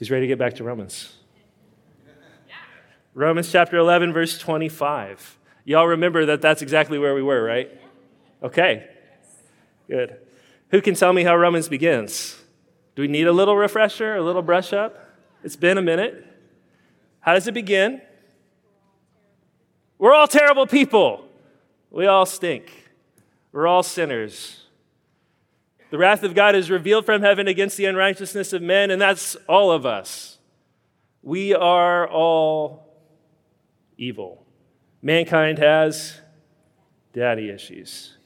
He's ready to get back to Romans. Romans chapter 11, verse 25. Y'all remember that that's exactly where we were, right? Okay. Good. Who can tell me how Romans begins? Do we need a little refresher, a little brush up? It's been a minute. How does it begin? We're all terrible people. We all stink. We're all sinners. The wrath of God is revealed from heaven against the unrighteousness of men, and that's all of us. We are all evil. Mankind has daddy issues.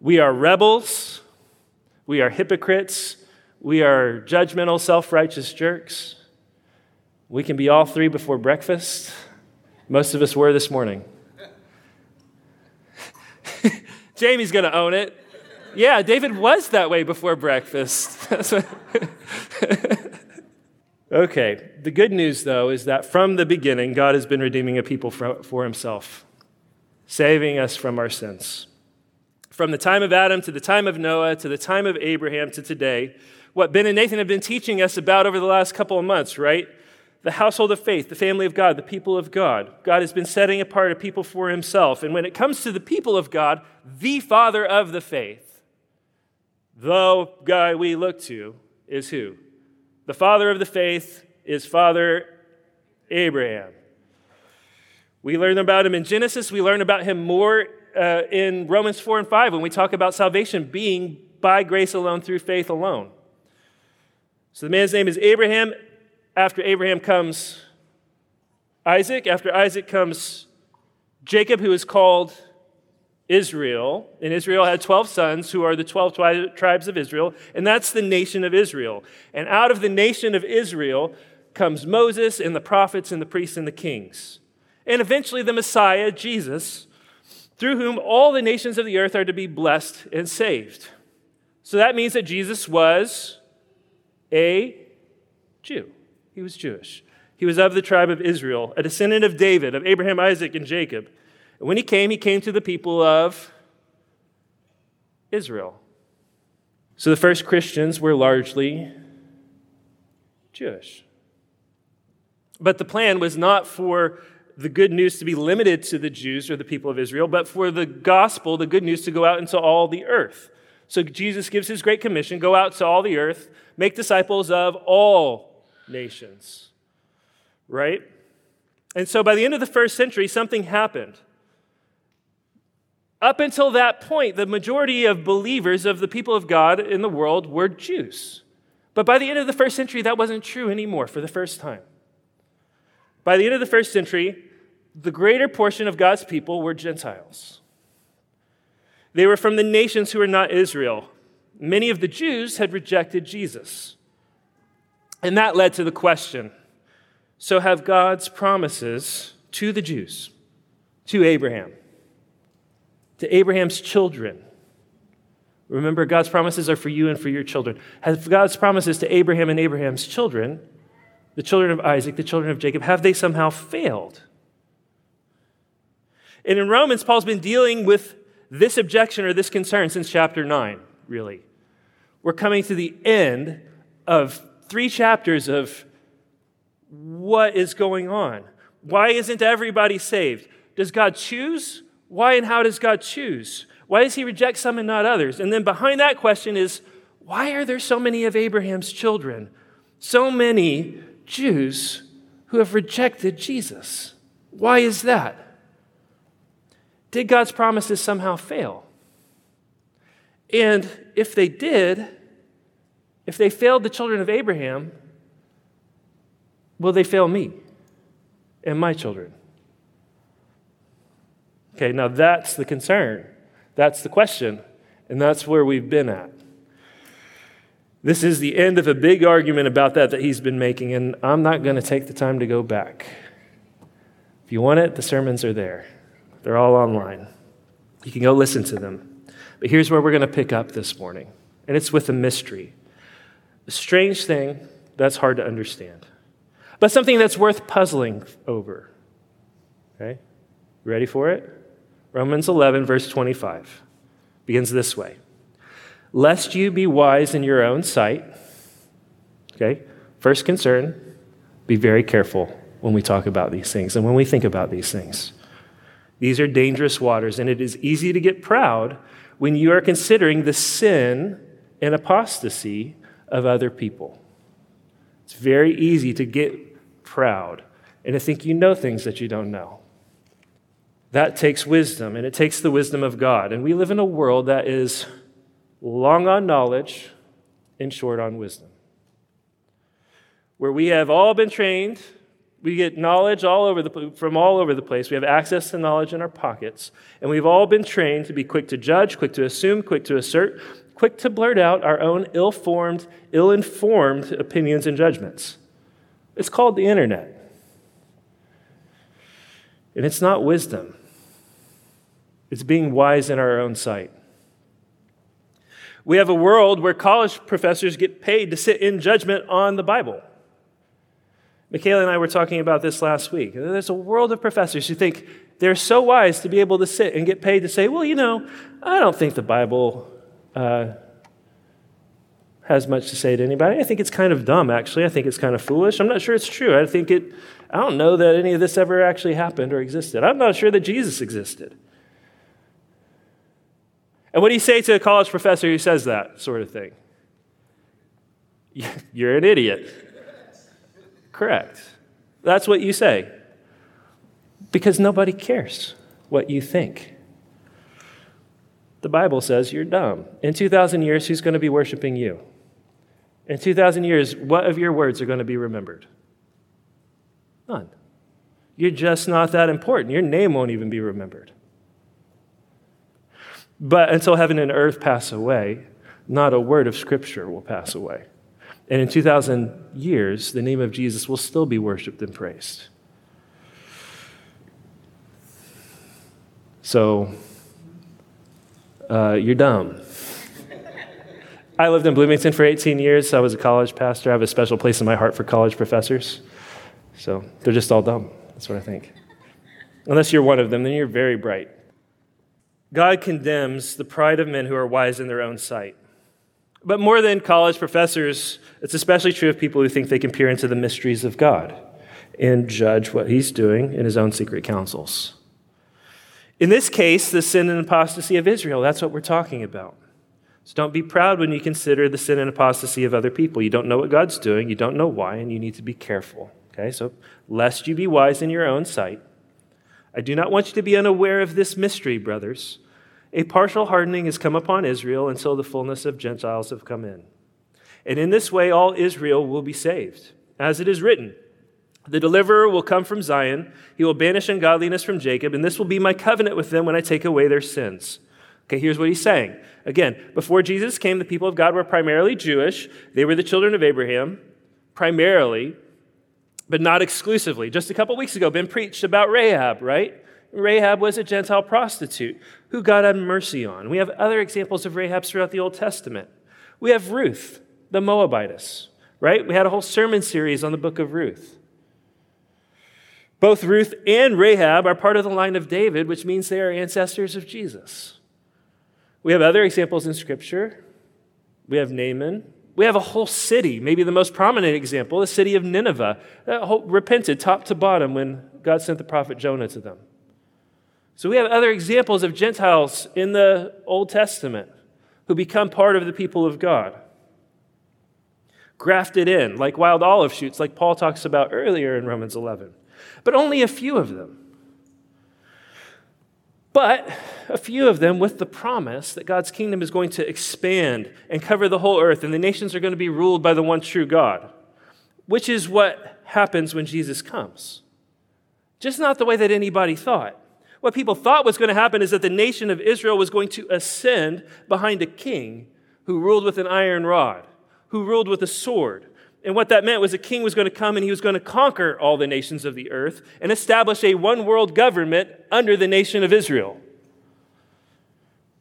We are rebels. We are hypocrites. We are judgmental, self righteous jerks. We can be all three before breakfast. Most of us were this morning. Jamie's going to own it. Yeah, David was that way before breakfast. okay, the good news, though, is that from the beginning, God has been redeeming a people for, for himself, saving us from our sins. From the time of Adam to the time of Noah to the time of Abraham to today, what Ben and Nathan have been teaching us about over the last couple of months, right? The household of faith, the family of God, the people of God. God has been setting apart a people for himself. And when it comes to the people of God, the father of the faith, the guy we look to is who? The father of the faith is Father Abraham. We learn about him in Genesis. We learn about him more uh, in Romans 4 and 5 when we talk about salvation being by grace alone, through faith alone. So the man's name is Abraham. After Abraham comes Isaac. After Isaac comes Jacob, who is called Israel, and Israel had 12 sons who are the 12 tri- tribes of Israel, and that's the nation of Israel. And out of the nation of Israel comes Moses and the prophets and the priests and the kings. And eventually the Messiah, Jesus, through whom all the nations of the earth are to be blessed and saved. So that means that Jesus was a Jew. He was Jewish. He was of the tribe of Israel, a descendant of David, of Abraham, Isaac, and Jacob. And when he came, he came to the people of Israel. So the first Christians were largely Jewish. But the plan was not for the good news to be limited to the Jews or the people of Israel, but for the gospel, the good news, to go out into all the earth. So Jesus gives his great commission go out to all the earth, make disciples of all nations. Right? And so by the end of the first century, something happened. Up until that point, the majority of believers of the people of God in the world were Jews. But by the end of the first century, that wasn't true anymore for the first time. By the end of the first century, the greater portion of God's people were Gentiles. They were from the nations who were not Israel. Many of the Jews had rejected Jesus. And that led to the question so, have God's promises to the Jews, to Abraham, to Abraham's children. Remember, God's promises are for you and for your children. Have God's promises to Abraham and Abraham's children, the children of Isaac, the children of Jacob, have they somehow failed? And in Romans, Paul's been dealing with this objection or this concern since chapter 9, really. We're coming to the end of three chapters of what is going on. Why isn't everybody saved? Does God choose? Why and how does God choose? Why does he reject some and not others? And then behind that question is why are there so many of Abraham's children? So many Jews who have rejected Jesus. Why is that? Did God's promises somehow fail? And if they did, if they failed the children of Abraham, will they fail me and my children? Okay, now that's the concern. That's the question. And that's where we've been at. This is the end of a big argument about that that he's been making, and I'm not going to take the time to go back. If you want it, the sermons are there, they're all online. You can go listen to them. But here's where we're going to pick up this morning, and it's with a mystery. A strange thing that's hard to understand, but something that's worth puzzling over. Okay? Ready for it? Romans 11, verse 25, begins this way Lest you be wise in your own sight, okay? First concern be very careful when we talk about these things and when we think about these things. These are dangerous waters, and it is easy to get proud when you are considering the sin and apostasy of other people. It's very easy to get proud and to think you know things that you don't know. That takes wisdom, and it takes the wisdom of God. And we live in a world that is long on knowledge and short on wisdom. Where we have all been trained, we get knowledge all over the, from all over the place. We have access to knowledge in our pockets. And we've all been trained to be quick to judge, quick to assume, quick to assert, quick to blurt out our own ill formed, ill informed opinions and judgments. It's called the internet. And it's not wisdom, it's being wise in our own sight. We have a world where college professors get paid to sit in judgment on the Bible. Michaela and I were talking about this last week. There's a world of professors who think they're so wise to be able to sit and get paid to say, well, you know, I don't think the Bible uh, has much to say to anybody. I think it's kind of dumb, actually. I think it's kind of foolish. I'm not sure it's true. I think it, I don't know that any of this ever actually happened or existed. I'm not sure that Jesus existed. And what do you say to a college professor who says that sort of thing? You're an idiot. Correct. That's what you say. Because nobody cares what you think. The Bible says you're dumb. In 2,000 years, who's going to be worshiping you? In 2,000 years, what of your words are going to be remembered? None. You're just not that important. Your name won't even be remembered. But until heaven and earth pass away, not a word of Scripture will pass away. And in 2,000 years, the name of Jesus will still be worshiped and praised. So, uh, you're dumb. I lived in Bloomington for 18 years. I was a college pastor. I have a special place in my heart for college professors. So, they're just all dumb. That's what I think. Unless you're one of them, then you're very bright. God condemns the pride of men who are wise in their own sight. But more than college professors, it's especially true of people who think they can peer into the mysteries of God and judge what he's doing in his own secret councils. In this case, the sin and apostasy of Israel, that's what we're talking about. So don't be proud when you consider the sin and apostasy of other people. You don't know what God's doing, you don't know why, and you need to be careful. Okay, so lest you be wise in your own sight, I do not want you to be unaware of this mystery, brothers. A partial hardening has come upon Israel until the fullness of Gentiles have come in. And in this way, all Israel will be saved. As it is written, the deliverer will come from Zion. He will banish ungodliness from Jacob, and this will be my covenant with them when I take away their sins. Okay, here's what he's saying. Again, before Jesus came, the people of God were primarily Jewish. They were the children of Abraham, primarily but not exclusively. Just a couple weeks ago, Ben preached about Rahab, right? Rahab was a Gentile prostitute who God had mercy on. We have other examples of Rahabs throughout the Old Testament. We have Ruth, the Moabitess, right? We had a whole sermon series on the book of Ruth. Both Ruth and Rahab are part of the line of David, which means they are ancestors of Jesus. We have other examples in Scripture. We have Naaman, we have a whole city, maybe the most prominent example, the city of Nineveh, that repented top to bottom when God sent the prophet Jonah to them. So we have other examples of Gentiles in the Old Testament who become part of the people of God. Grafted in, like wild olive shoots, like Paul talks about earlier in Romans 11. But only a few of them. But a few of them with the promise that God's kingdom is going to expand and cover the whole earth, and the nations are going to be ruled by the one true God, which is what happens when Jesus comes. Just not the way that anybody thought. What people thought was going to happen is that the nation of Israel was going to ascend behind a king who ruled with an iron rod, who ruled with a sword. And what that meant was a king was going to come and he was going to conquer all the nations of the earth and establish a one world government under the nation of Israel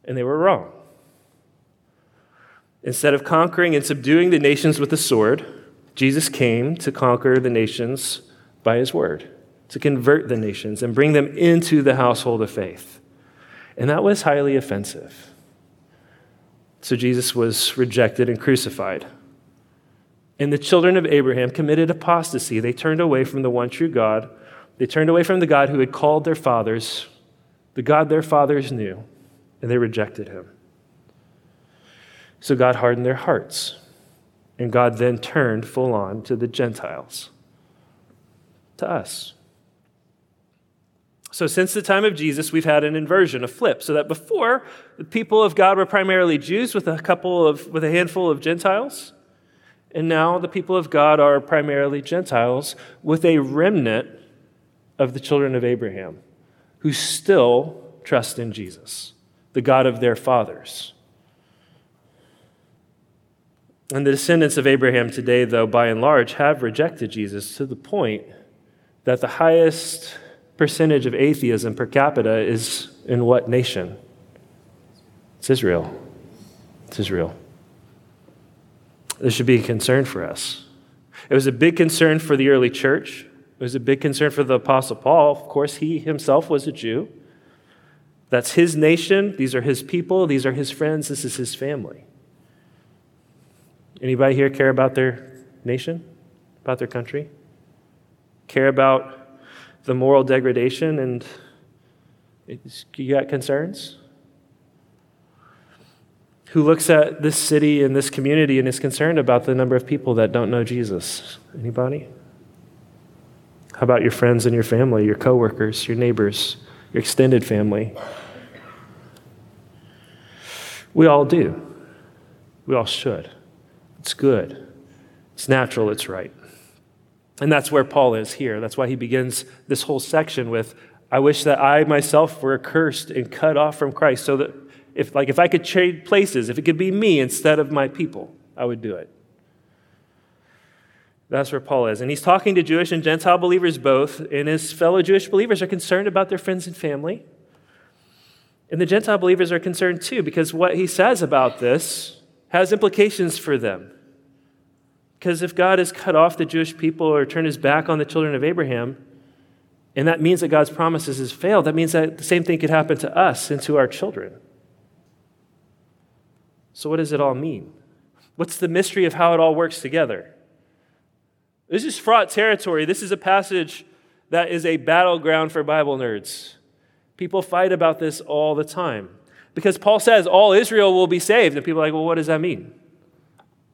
and they were wrong. Instead of conquering and subduing the nations with the sword, Jesus came to conquer the nations by his word, to convert the nations and bring them into the household of faith. And that was highly offensive. So Jesus was rejected and crucified. And the children of Abraham committed apostasy. They turned away from the one true God. They turned away from the God who had called their fathers, the God their fathers knew, and they rejected him. So God hardened their hearts. And God then turned full on to the Gentiles, to us. So, since the time of Jesus, we've had an inversion, a flip, so that before the people of God were primarily Jews with a couple of, with a handful of Gentiles, and now the people of God are primarily Gentiles with a remnant of the children of Abraham who still trust in Jesus, the God of their fathers. And the descendants of Abraham today, though, by and large, have rejected Jesus to the point that the highest percentage of atheism per capita is in what nation? It's Israel. It's Israel. This should be a concern for us. It was a big concern for the early church. It was a big concern for the Apostle Paul. Of course, he himself was a Jew. That's his nation. These are his people. These are his friends. This is his family. Anybody here care about their nation? About their country? Care about the moral degradation and you got concerns? Who looks at this city and this community and is concerned about the number of people that don't know Jesus? Anybody? How about your friends and your family, your coworkers, your neighbors, your extended family? We all do. We all should. It's good. It's natural, it's right. And that's where Paul is here. That's why he begins this whole section with I wish that I myself were accursed and cut off from Christ so that if like if I could trade places, if it could be me instead of my people, I would do it. That's where Paul is. And he's talking to Jewish and Gentile believers both, and his fellow Jewish believers are concerned about their friends and family. And the Gentile believers are concerned too, because what he says about this has implications for them. Because if God has cut off the Jewish people or turned his back on the children of Abraham, and that means that God's promises has failed, that means that the same thing could happen to us and to our children. So, what does it all mean? What's the mystery of how it all works together? This is fraught territory. This is a passage that is a battleground for Bible nerds. People fight about this all the time because Paul says all Israel will be saved. And people are like, well, what does that mean?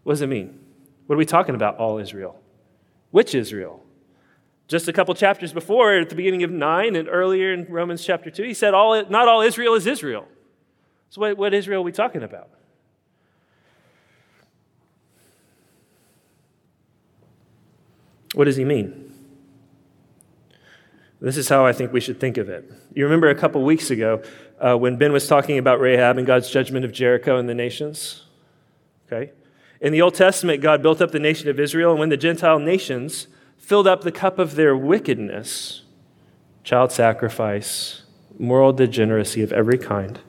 What does it mean? What are we talking about, all Israel? Which Israel? Just a couple chapters before, at the beginning of 9 and earlier in Romans chapter 2, he said, all, Not all Israel is Israel. So, what, what Israel are we talking about? What does he mean? This is how I think we should think of it. You remember a couple weeks ago uh, when Ben was talking about Rahab and God's judgment of Jericho and the nations? Okay? In the Old Testament, God built up the nation of Israel, and when the Gentile nations filled up the cup of their wickedness, child sacrifice, moral degeneracy of every kind,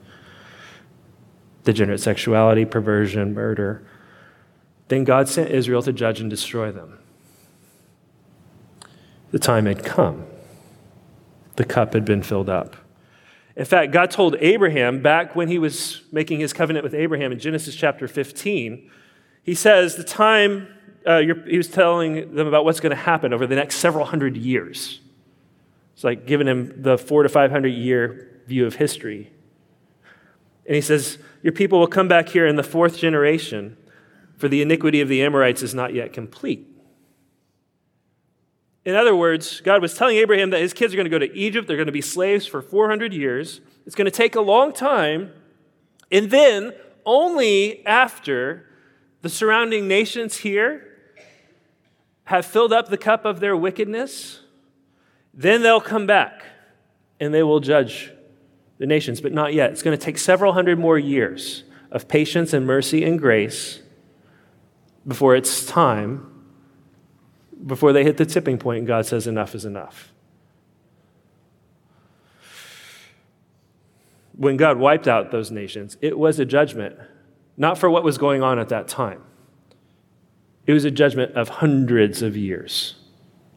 degenerate sexuality, perversion, murder, then God sent Israel to judge and destroy them. The time had come. The cup had been filled up. In fact, God told Abraham back when he was making his covenant with Abraham in Genesis chapter 15 he says the time, uh, he was telling them about what's going to happen over the next several hundred years. It's like giving him the four to 500 year view of history. And he says, Your people will come back here in the fourth generation, for the iniquity of the Amorites is not yet complete. In other words, God was telling Abraham that his kids are going to go to Egypt, they're going to be slaves for 400 years. It's going to take a long time. And then, only after the surrounding nations here have filled up the cup of their wickedness. Then they'll come back and they will judge the nations, but not yet. It's going to take several hundred more years of patience and mercy and grace before it's time, before they hit the tipping point and God says, enough is enough. When God wiped out those nations, it was a judgment not for what was going on at that time. It was a judgment of hundreds of years,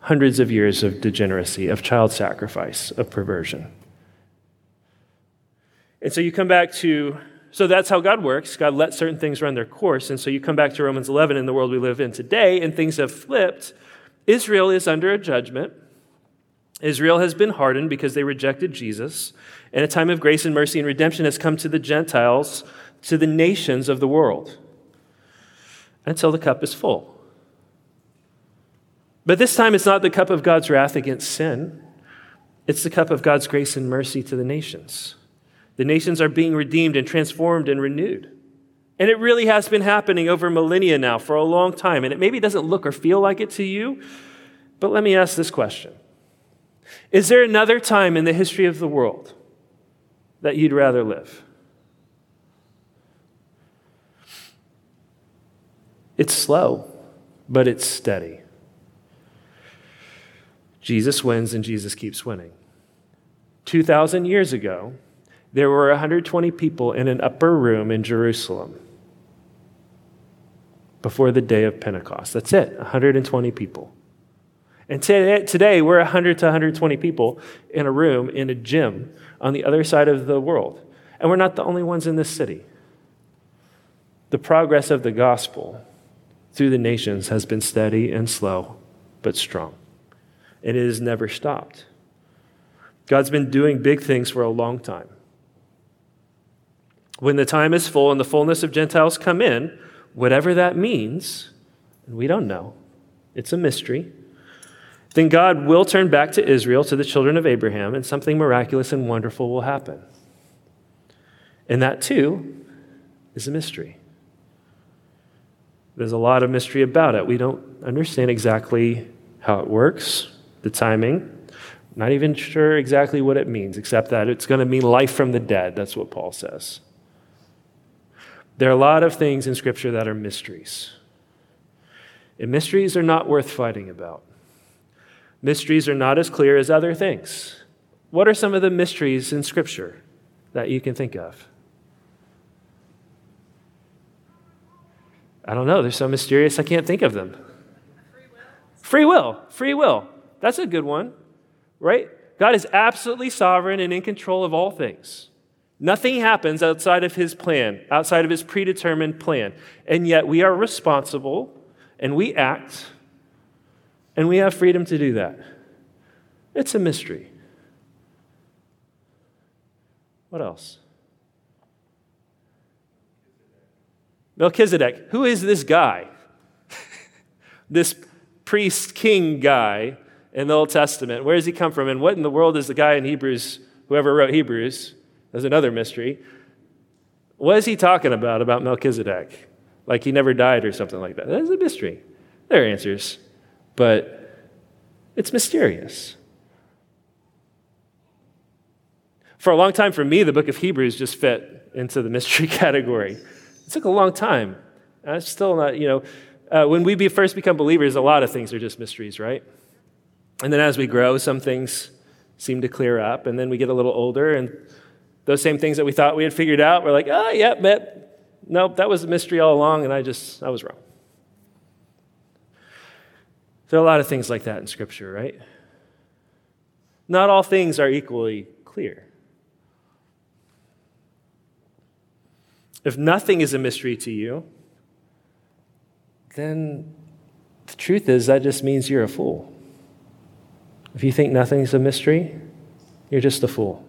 hundreds of years of degeneracy, of child sacrifice, of perversion. And so you come back to So that's how God works. God lets certain things run their course. And so you come back to Romans 11 in the world we live in today, and things have flipped. Israel is under a judgment. Israel has been hardened because they rejected Jesus. And a time of grace and mercy and redemption has come to the Gentiles, to the nations of the world, until the cup is full. But this time it's not the cup of God's wrath against sin, it's the cup of God's grace and mercy to the nations. The nations are being redeemed and transformed and renewed. And it really has been happening over millennia now for a long time. And it maybe doesn't look or feel like it to you, but let me ask this question Is there another time in the history of the world that you'd rather live? It's slow, but it's steady. Jesus wins and Jesus keeps winning. 2,000 years ago, there were 120 people in an upper room in Jerusalem before the day of Pentecost. That's it, 120 people. And today, we're 100 to 120 people in a room in a gym on the other side of the world. And we're not the only ones in this city. The progress of the gospel through the nations has been steady and slow, but strong. And it has never stopped. God's been doing big things for a long time. When the time is full and the fullness of Gentiles come in, whatever that means, and we don't know, it's a mystery, then God will turn back to Israel, to the children of Abraham, and something miraculous and wonderful will happen. And that, too, is a mystery. There's a lot of mystery about it. We don't understand exactly how it works, the timing. Not even sure exactly what it means, except that it's going to mean life from the dead. That's what Paul says. There are a lot of things in Scripture that are mysteries. And mysteries are not worth fighting about. Mysteries are not as clear as other things. What are some of the mysteries in Scripture that you can think of? I don't know. They're so mysterious, I can't think of them. Free will. Free will. Free will. That's a good one, right? God is absolutely sovereign and in control of all things. Nothing happens outside of his plan, outside of his predetermined plan. And yet we are responsible and we act and we have freedom to do that. It's a mystery. What else? Melchizedek. Who is this guy? this priest king guy in the Old Testament. Where does he come from? And what in the world is the guy in Hebrews, whoever wrote Hebrews? There's another mystery. What is he talking about, about Melchizedek? Like he never died or something like that. That's a mystery. There are answers, but it's mysterious. For a long time, for me, the book of Hebrews just fit into the mystery category. It took a long time. I'm still not, you know, uh, when we be, first become believers, a lot of things are just mysteries, right? And then as we grow, some things seem to clear up, and then we get a little older, and those same things that we thought we had figured out, we're like, oh, yeah, but nope, that was a mystery all along, and I just, I was wrong. There are a lot of things like that in Scripture, right? Not all things are equally clear. If nothing is a mystery to you, then the truth is that just means you're a fool. If you think nothing's a mystery, you're just a fool.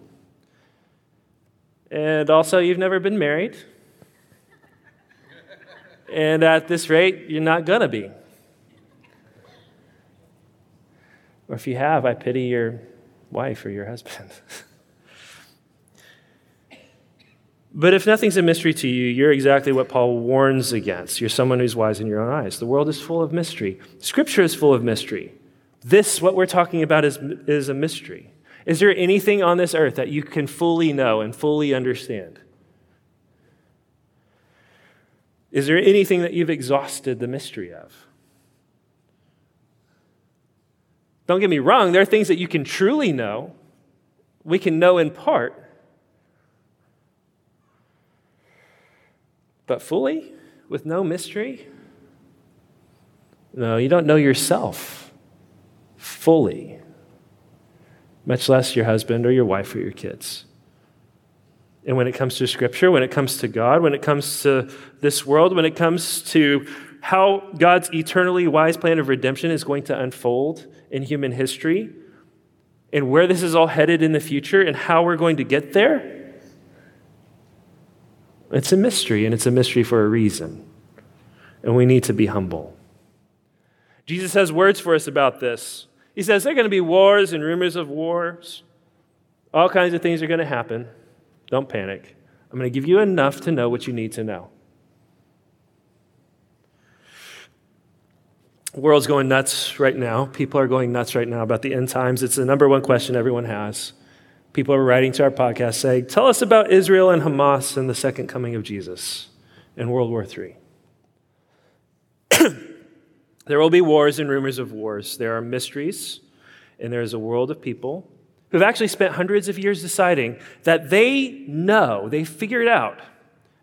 And also, you've never been married. and at this rate, you're not going to be. Or if you have, I pity your wife or your husband. but if nothing's a mystery to you, you're exactly what Paul warns against. You're someone who's wise in your own eyes. The world is full of mystery, Scripture is full of mystery. This, what we're talking about, is, is a mystery. Is there anything on this earth that you can fully know and fully understand? Is there anything that you've exhausted the mystery of? Don't get me wrong, there are things that you can truly know. We can know in part. But fully, with no mystery? No, you don't know yourself fully much less your husband or your wife or your kids. And when it comes to Scripture, when it comes to God, when it comes to this world, when it comes to how God's eternally wise plan of redemption is going to unfold in human history, and where this is all headed in the future, and how we're going to get there, it's a mystery, and it's a mystery for a reason. And we need to be humble. Jesus has words for us about this. He says there are going to be wars and rumors of wars. All kinds of things are going to happen. Don't panic. I'm going to give you enough to know what you need to know. The world's going nuts right now. People are going nuts right now about the end times. It's the number one question everyone has. People are writing to our podcast saying, Tell us about Israel and Hamas and the second coming of Jesus in World War III. there will be wars and rumors of wars. There are mysteries, and there is a world of people who've actually spent hundreds of years deciding that they know, they figured out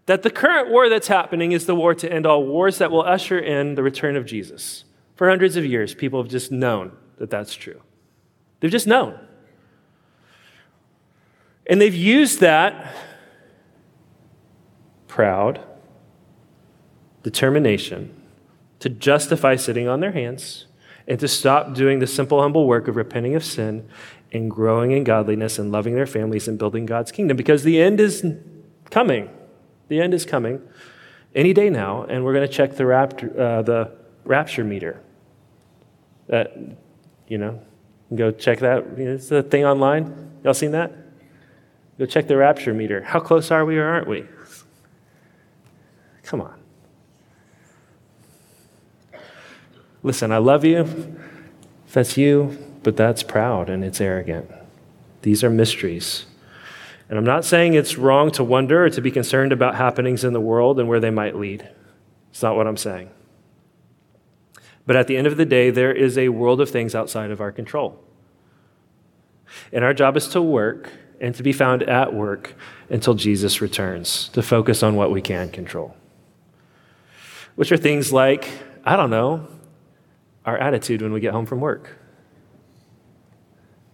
that the current war that's happening is the war to end all wars that will usher in the return of Jesus. For hundreds of years, people have just known that that's true. They've just known. And they've used that proud determination to justify sitting on their hands and to stop doing the simple, humble work of repenting of sin and growing in godliness and loving their families and building God's kingdom because the end is coming. The end is coming any day now, and we're going to check the, rapture, uh, the rapture meter. Uh, you know, go check that. It's a thing online. Y'all seen that? Go check the rapture meter. How close are we or aren't we? Come on. Listen, I love you. That's you, but that's proud and it's arrogant. These are mysteries. And I'm not saying it's wrong to wonder or to be concerned about happenings in the world and where they might lead. It's not what I'm saying. But at the end of the day, there is a world of things outside of our control. And our job is to work and to be found at work until Jesus returns, to focus on what we can control. Which are things like, I don't know, our attitude when we get home from work.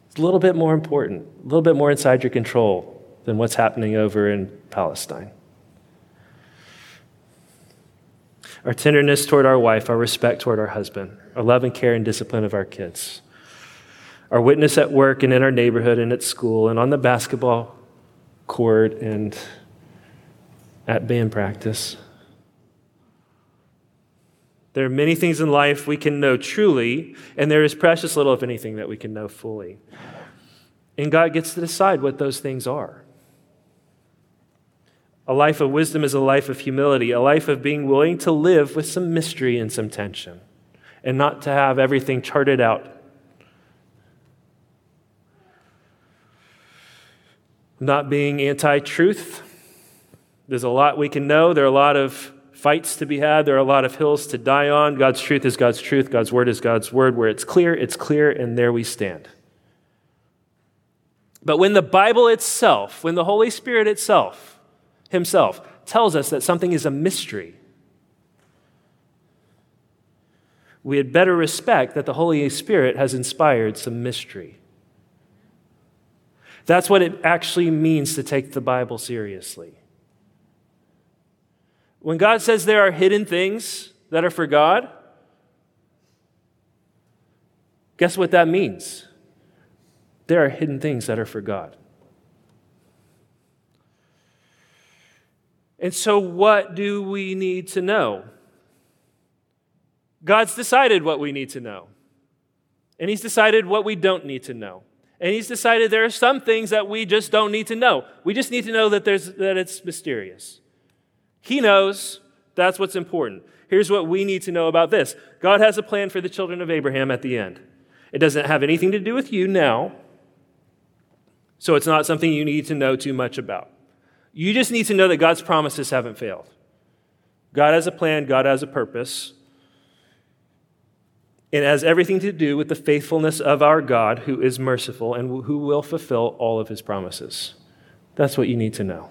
It's a little bit more important, a little bit more inside your control than what's happening over in Palestine. Our tenderness toward our wife, our respect toward our husband, our love and care and discipline of our kids, our witness at work and in our neighborhood and at school and on the basketball court and at band practice. There are many things in life we can know truly, and there is precious little, if anything, that we can know fully. And God gets to decide what those things are. A life of wisdom is a life of humility, a life of being willing to live with some mystery and some tension, and not to have everything charted out. Not being anti truth. There's a lot we can know. There are a lot of fights to be had. There are a lot of hills to die on. God's truth is God's truth. God's word is God's word. Where it's clear, it's clear, and there we stand. But when the Bible itself, when the Holy Spirit itself, Himself, tells us that something is a mystery, we had better respect that the Holy Spirit has inspired some mystery. That's what it actually means to take the Bible seriously. When God says there are hidden things that are for God, guess what that means? There are hidden things that are for God. And so, what do we need to know? God's decided what we need to know. And He's decided what we don't need to know. And He's decided there are some things that we just don't need to know. We just need to know that, there's, that it's mysterious. He knows that's what's important. Here's what we need to know about this God has a plan for the children of Abraham at the end. It doesn't have anything to do with you now, so it's not something you need to know too much about. You just need to know that God's promises haven't failed. God has a plan, God has a purpose. It has everything to do with the faithfulness of our God, who is merciful and who will fulfill all of his promises. That's what you need to know.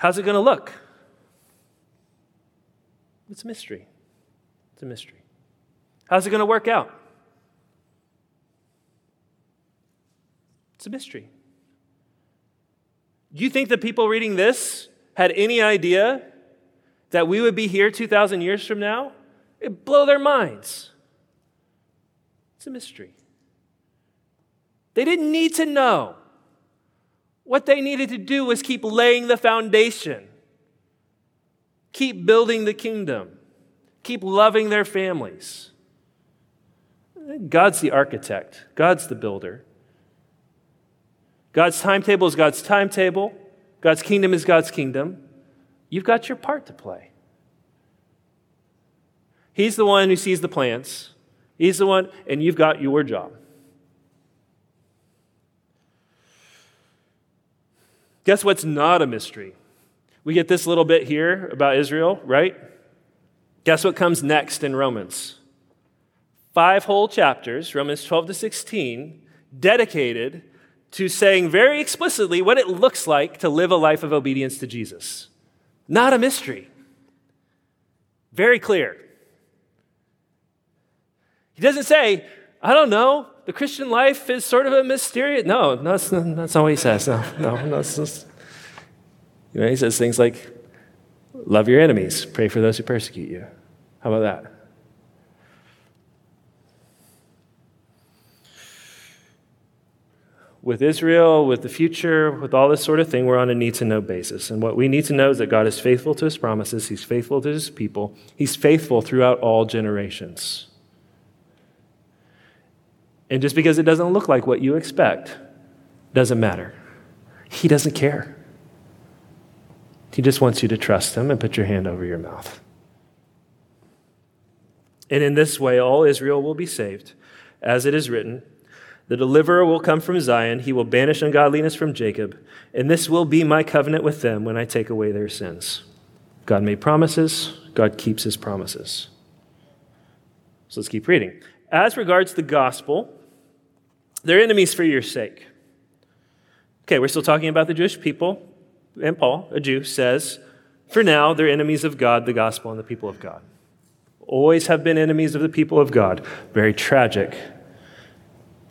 How's it going to look? It's a mystery. It's a mystery. How's it going to work out? It's a mystery. Do you think the people reading this had any idea that we would be here 2,000 years from now? It'd blow their minds. It's a mystery. They didn't need to know. What they needed to do was keep laying the foundation, keep building the kingdom, keep loving their families. God's the architect, God's the builder. God's timetable is God's timetable, God's kingdom is God's kingdom. You've got your part to play. He's the one who sees the plans. He's the one, and you've got your job. Guess what's not a mystery? We get this little bit here about Israel, right? Guess what comes next in Romans? Five whole chapters, Romans 12 to 16, dedicated to saying very explicitly what it looks like to live a life of obedience to Jesus. Not a mystery. Very clear. He doesn't say, I don't know, the Christian life is sort of a mysterious. No, that's, that's not what he says. No, no, that's just, you know, he says things like, love your enemies, pray for those who persecute you. How about that? With Israel, with the future, with all this sort of thing, we're on a need to know basis. And what we need to know is that God is faithful to his promises, he's faithful to his people, he's faithful throughout all generations. And just because it doesn't look like what you expect doesn't matter. He doesn't care. He just wants you to trust him and put your hand over your mouth. And in this way, all Israel will be saved. As it is written, the deliverer will come from Zion. He will banish ungodliness from Jacob. And this will be my covenant with them when I take away their sins. God made promises, God keeps his promises. So let's keep reading. As regards the gospel, they're enemies for your sake. Okay, we're still talking about the Jewish people, and Paul, a Jew, says, for now, they're enemies of God, the gospel, and the people of God. Always have been enemies of the people of God. Very tragic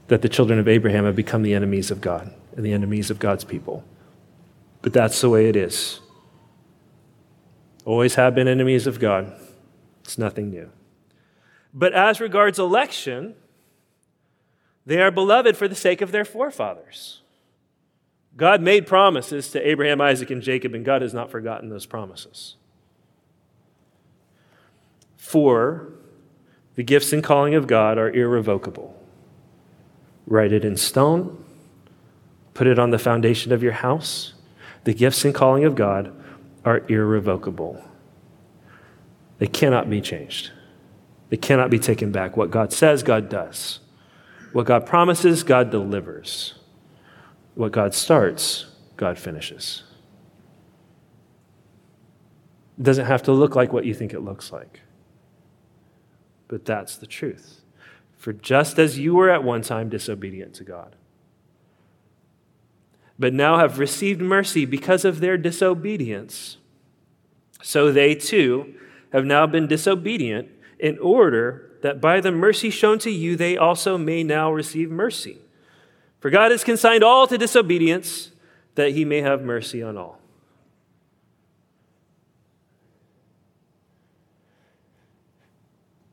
that the children of Abraham have become the enemies of God and the enemies of God's people. But that's the way it is. Always have been enemies of God. It's nothing new. But as regards election, they are beloved for the sake of their forefathers. God made promises to Abraham, Isaac, and Jacob, and God has not forgotten those promises. For the gifts and calling of God are irrevocable. Write it in stone, put it on the foundation of your house. The gifts and calling of God are irrevocable. They cannot be changed, they cannot be taken back. What God says, God does. What God promises, God delivers. What God starts, God finishes. It doesn't have to look like what you think it looks like. But that's the truth. For just as you were at one time disobedient to God, but now have received mercy because of their disobedience, so they too have now been disobedient in order that by the mercy shown to you, they also may now receive mercy. For God has consigned all to disobedience, that he may have mercy on all.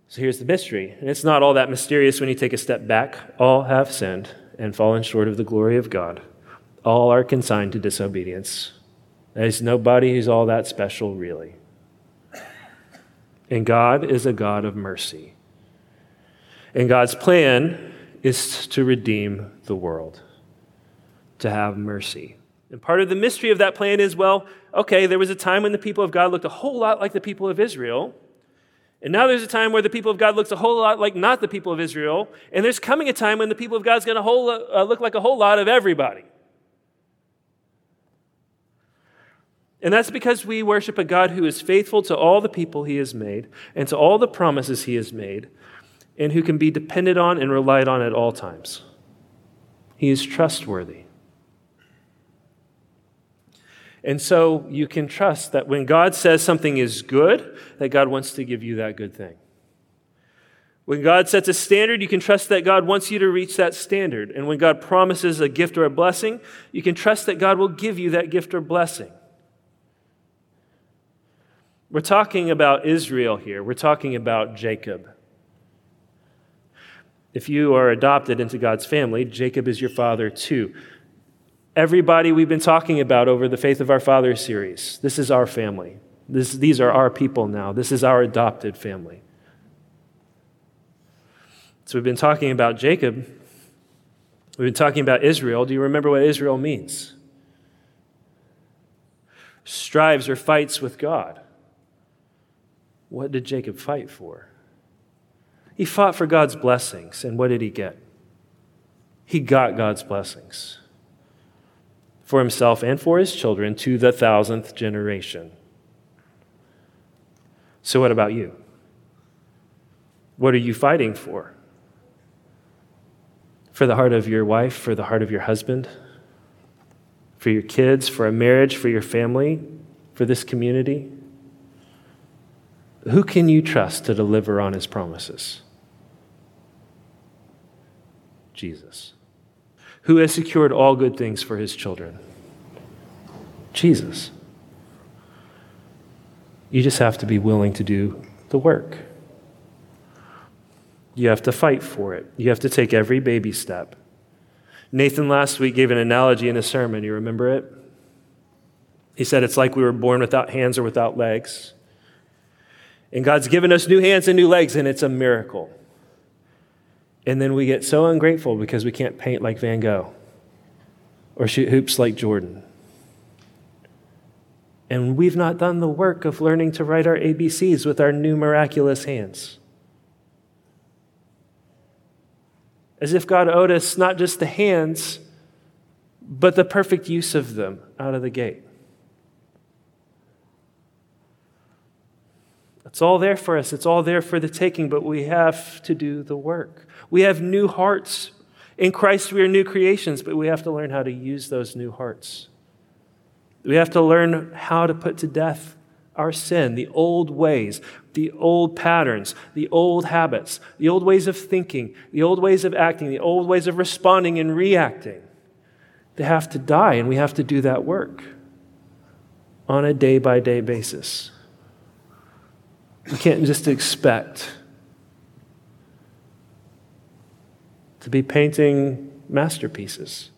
So here's the mystery. And it's not all that mysterious when you take a step back. All have sinned and fallen short of the glory of God. All are consigned to disobedience. There's nobody who's all that special, really. And God is a God of mercy. And God's plan is to redeem the world, to have mercy. And part of the mystery of that plan is well, okay, there was a time when the people of God looked a whole lot like the people of Israel. And now there's a time where the people of God looks a whole lot like not the people of Israel. And there's coming a time when the people of God is going to uh, look like a whole lot of everybody. And that's because we worship a God who is faithful to all the people he has made and to all the promises he has made, and who can be depended on and relied on at all times. He is trustworthy. And so you can trust that when God says something is good, that God wants to give you that good thing. When God sets a standard, you can trust that God wants you to reach that standard. And when God promises a gift or a blessing, you can trust that God will give you that gift or blessing. We're talking about Israel here. We're talking about Jacob. If you are adopted into God's family, Jacob is your father too. Everybody we've been talking about over the Faith of Our Father series, this is our family. This, these are our people now. This is our adopted family. So we've been talking about Jacob. We've been talking about Israel. Do you remember what Israel means? Strives or fights with God. What did Jacob fight for? He fought for God's blessings, and what did he get? He got God's blessings for himself and for his children to the thousandth generation. So, what about you? What are you fighting for? for the heart of your wife, for the heart of your husband, for your kids, for a marriage, for your family, for this community? Who can you trust to deliver on his promises? Jesus. Who has secured all good things for his children? Jesus. You just have to be willing to do the work. You have to fight for it. You have to take every baby step. Nathan last week gave an analogy in a sermon. You remember it? He said it's like we were born without hands or without legs. And God's given us new hands and new legs, and it's a miracle. And then we get so ungrateful because we can't paint like Van Gogh or shoot hoops like Jordan. And we've not done the work of learning to write our ABCs with our new miraculous hands. as if God owed us not just the hands, but the perfect use of them out of the gate. It's all there for us. It's all there for the taking, but we have to do the work. We have new hearts. In Christ, we are new creations, but we have to learn how to use those new hearts. We have to learn how to put to death our sin, the old ways, the old patterns, the old habits, the old ways of thinking, the old ways of acting, the old ways of responding and reacting. They have to die, and we have to do that work on a day by day basis. We can't just expect to be painting masterpieces.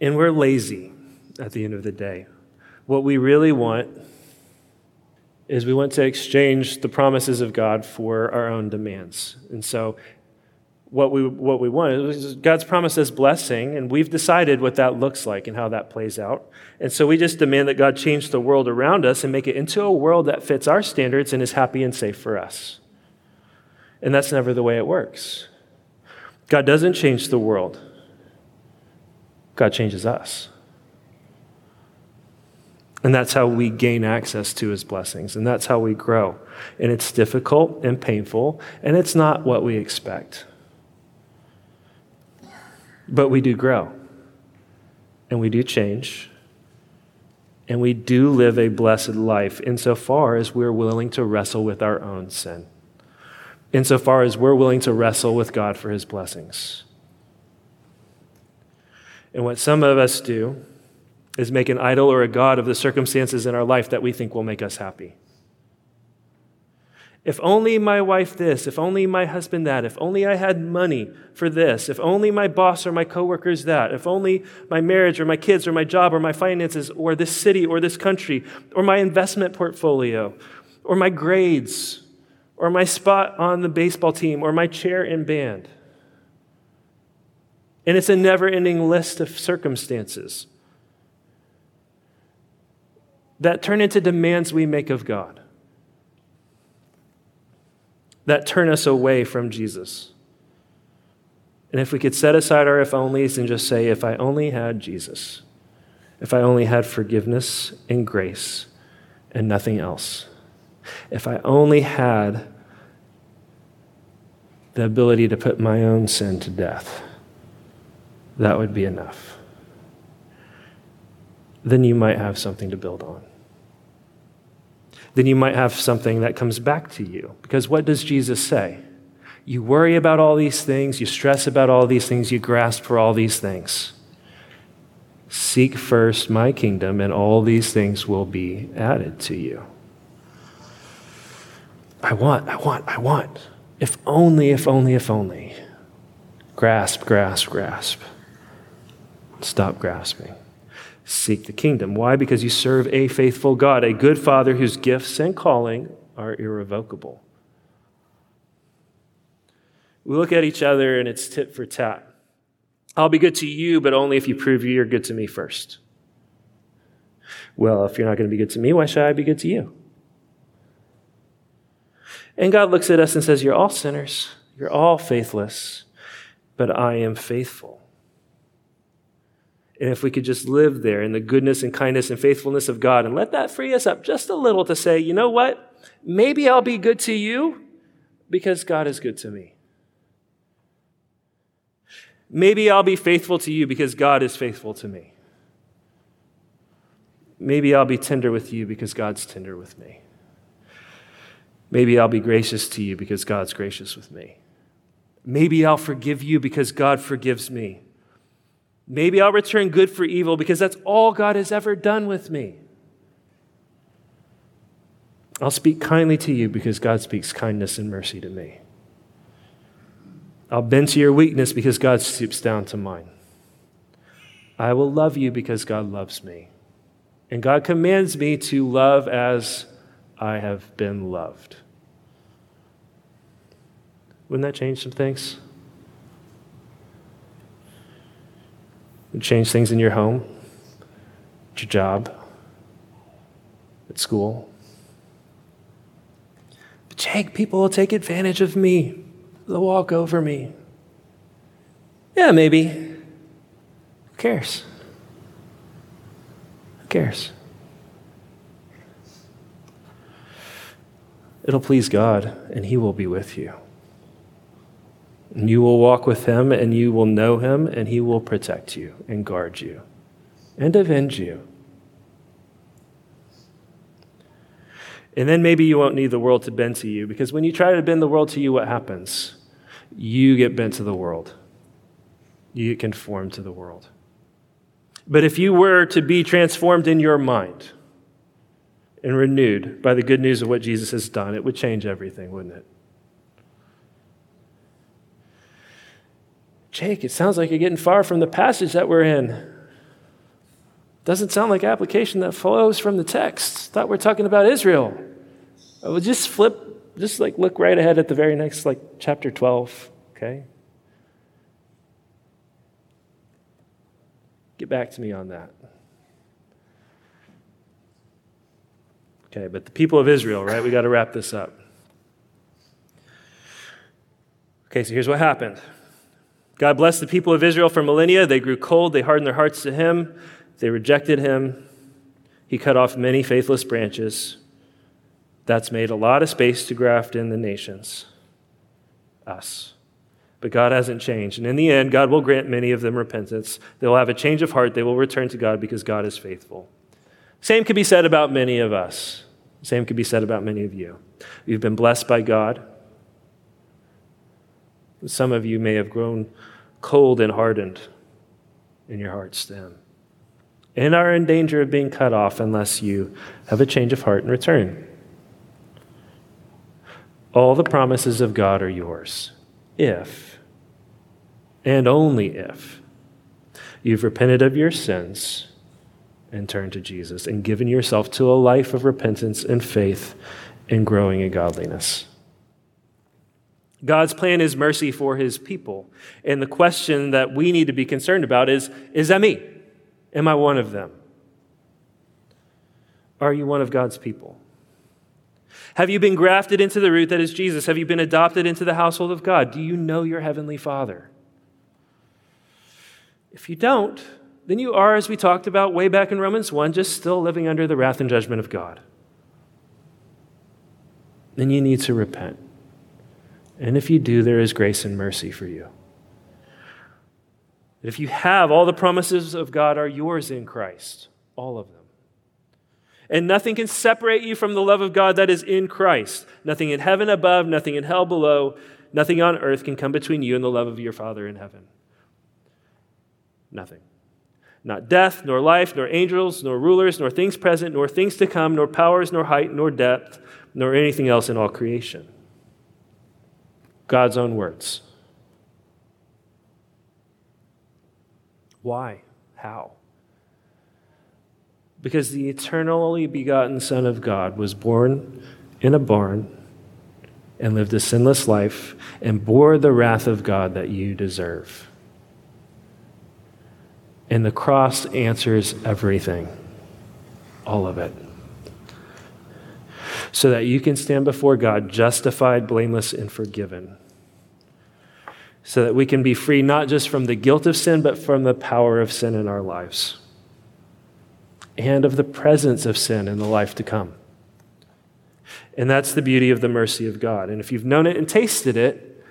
And we're lazy at the end of the day. What we really want is we want to exchange the promises of God for our own demands. And so what we, what we want is God's promised us blessing, and we've decided what that looks like and how that plays out. And so we just demand that God change the world around us and make it into a world that fits our standards and is happy and safe for us. And that's never the way it works. God doesn't change the world. God changes us. And that's how we gain access to his blessings, and that's how we grow. And it's difficult and painful, and it's not what we expect. But we do grow, and we do change, and we do live a blessed life insofar as we're willing to wrestle with our own sin, insofar as we're willing to wrestle with God for his blessings. And what some of us do is make an idol or a God of the circumstances in our life that we think will make us happy. If only my wife this, if only my husband that, if only I had money for this, if only my boss or my coworkers that, if only my marriage or my kids or my job or my finances or this city or this country or my investment portfolio or my grades or my spot on the baseball team or my chair in band. And it's a never ending list of circumstances that turn into demands we make of God, that turn us away from Jesus. And if we could set aside our if onlys and just say, if I only had Jesus, if I only had forgiveness and grace and nothing else, if I only had the ability to put my own sin to death that would be enough. Then you might have something to build on. Then you might have something that comes back to you. Because what does Jesus say? You worry about all these things, you stress about all these things, you grasp for all these things. Seek first my kingdom, and all these things will be added to you. I want, I want, I want. If only, if only, if only. Grasp, grasp, grasp. Stop grasping. Seek the kingdom. Why? Because you serve a faithful God, a good Father whose gifts and calling are irrevocable. We look at each other and it's tit for tat. I'll be good to you, but only if you prove you're good to me first. Well, if you're not going to be good to me, why should I be good to you? And God looks at us and says, You're all sinners, you're all faithless, but I am faithful. And if we could just live there in the goodness and kindness and faithfulness of God and let that free us up just a little to say, you know what? Maybe I'll be good to you because God is good to me. Maybe I'll be faithful to you because God is faithful to me. Maybe I'll be tender with you because God's tender with me. Maybe I'll be gracious to you because God's gracious with me. Maybe I'll forgive you because God forgives me. Maybe I'll return good for evil because that's all God has ever done with me. I'll speak kindly to you because God speaks kindness and mercy to me. I'll bend to your weakness because God stoops down to mine. I will love you because God loves me. And God commands me to love as I have been loved. Wouldn't that change some things? Would change things in your home, at your job, at school. But Jake, people will take advantage of me. They'll walk over me. Yeah, maybe. Who cares? Who cares? It'll please God, and He will be with you. And you will walk with Him, and you will know Him, and He will protect you and guard you and avenge you. And then maybe you won't need the world to bend to you, because when you try to bend the world to you, what happens? You get bent to the world, you get conformed to the world. But if you were to be transformed in your mind and renewed by the good news of what Jesus has done, it would change everything, wouldn't it? Jake, it sounds like you're getting far from the passage that we're in. Doesn't sound like application that flows from the text. Thought we're talking about Israel. I would just flip, just like look right ahead at the very next, like chapter 12, okay? Get back to me on that. Okay, but the people of Israel, right? We got to wrap this up. Okay, so here's what happened. God blessed the people of Israel for millennia. They grew cold, they hardened their hearts to him, they rejected him. He cut off many faithless branches. That's made a lot of space to graft in the nations, us. But God hasn't changed. And in the end, God will grant many of them repentance. They will have a change of heart. They will return to God because God is faithful. Same could be said about many of us. Same could be said about many of you. You've been blessed by God. Some of you may have grown cold and hardened in your hearts then, and are in danger of being cut off unless you have a change of heart and return. All the promises of God are yours if, and only if, you've repented of your sins and turned to Jesus and given yourself to a life of repentance and faith and growing in godliness. God's plan is mercy for his people. And the question that we need to be concerned about is Is that me? Am I one of them? Are you one of God's people? Have you been grafted into the root that is Jesus? Have you been adopted into the household of God? Do you know your heavenly Father? If you don't, then you are, as we talked about way back in Romans 1, just still living under the wrath and judgment of God. Then you need to repent. And if you do, there is grace and mercy for you. If you have, all the promises of God are yours in Christ, all of them. And nothing can separate you from the love of God that is in Christ. Nothing in heaven above, nothing in hell below, nothing on earth can come between you and the love of your Father in heaven. Nothing. Not death, nor life, nor angels, nor rulers, nor things present, nor things to come, nor powers, nor height, nor depth, nor anything else in all creation. God's own words. Why? How? Because the eternally begotten Son of God was born in a barn and lived a sinless life and bore the wrath of God that you deserve. And the cross answers everything, all of it. So that you can stand before God justified, blameless, and forgiven. So that we can be free not just from the guilt of sin, but from the power of sin in our lives and of the presence of sin in the life to come. And that's the beauty of the mercy of God. And if you've known it and tasted it,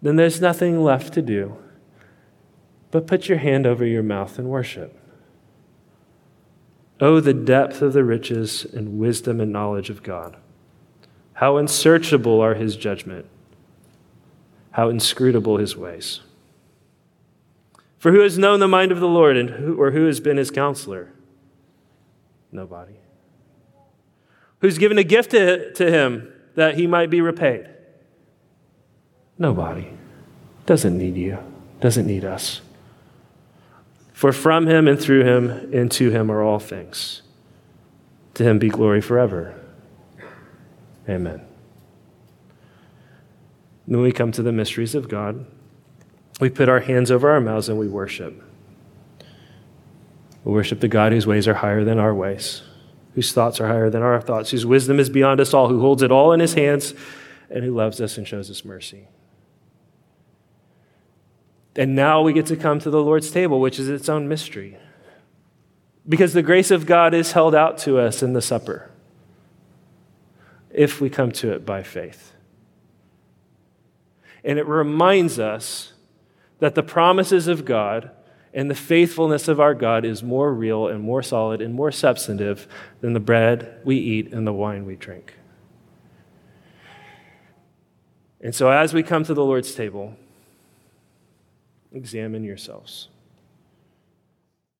then there's nothing left to do but put your hand over your mouth and worship. Oh, the depth of the riches and wisdom and knowledge of God. How unsearchable are his judgment, how inscrutable his ways. For who has known the mind of the Lord, and who, or who has been his counselor? Nobody. Who's given a gift to, to him that he might be repaid? Nobody. Doesn't need you, doesn't need us. For from him and through him and to him are all things. To him be glory forever. Amen. Then we come to the mysteries of God. We put our hands over our mouths and we worship. We worship the God whose ways are higher than our ways, whose thoughts are higher than our thoughts, whose wisdom is beyond us all, who holds it all in his hands, and who loves us and shows us mercy. And now we get to come to the Lord's table, which is its own mystery. Because the grace of God is held out to us in the supper if we come to it by faith. And it reminds us that the promises of God and the faithfulness of our God is more real and more solid and more substantive than the bread we eat and the wine we drink. And so, as we come to the Lord's table, examine yourselves.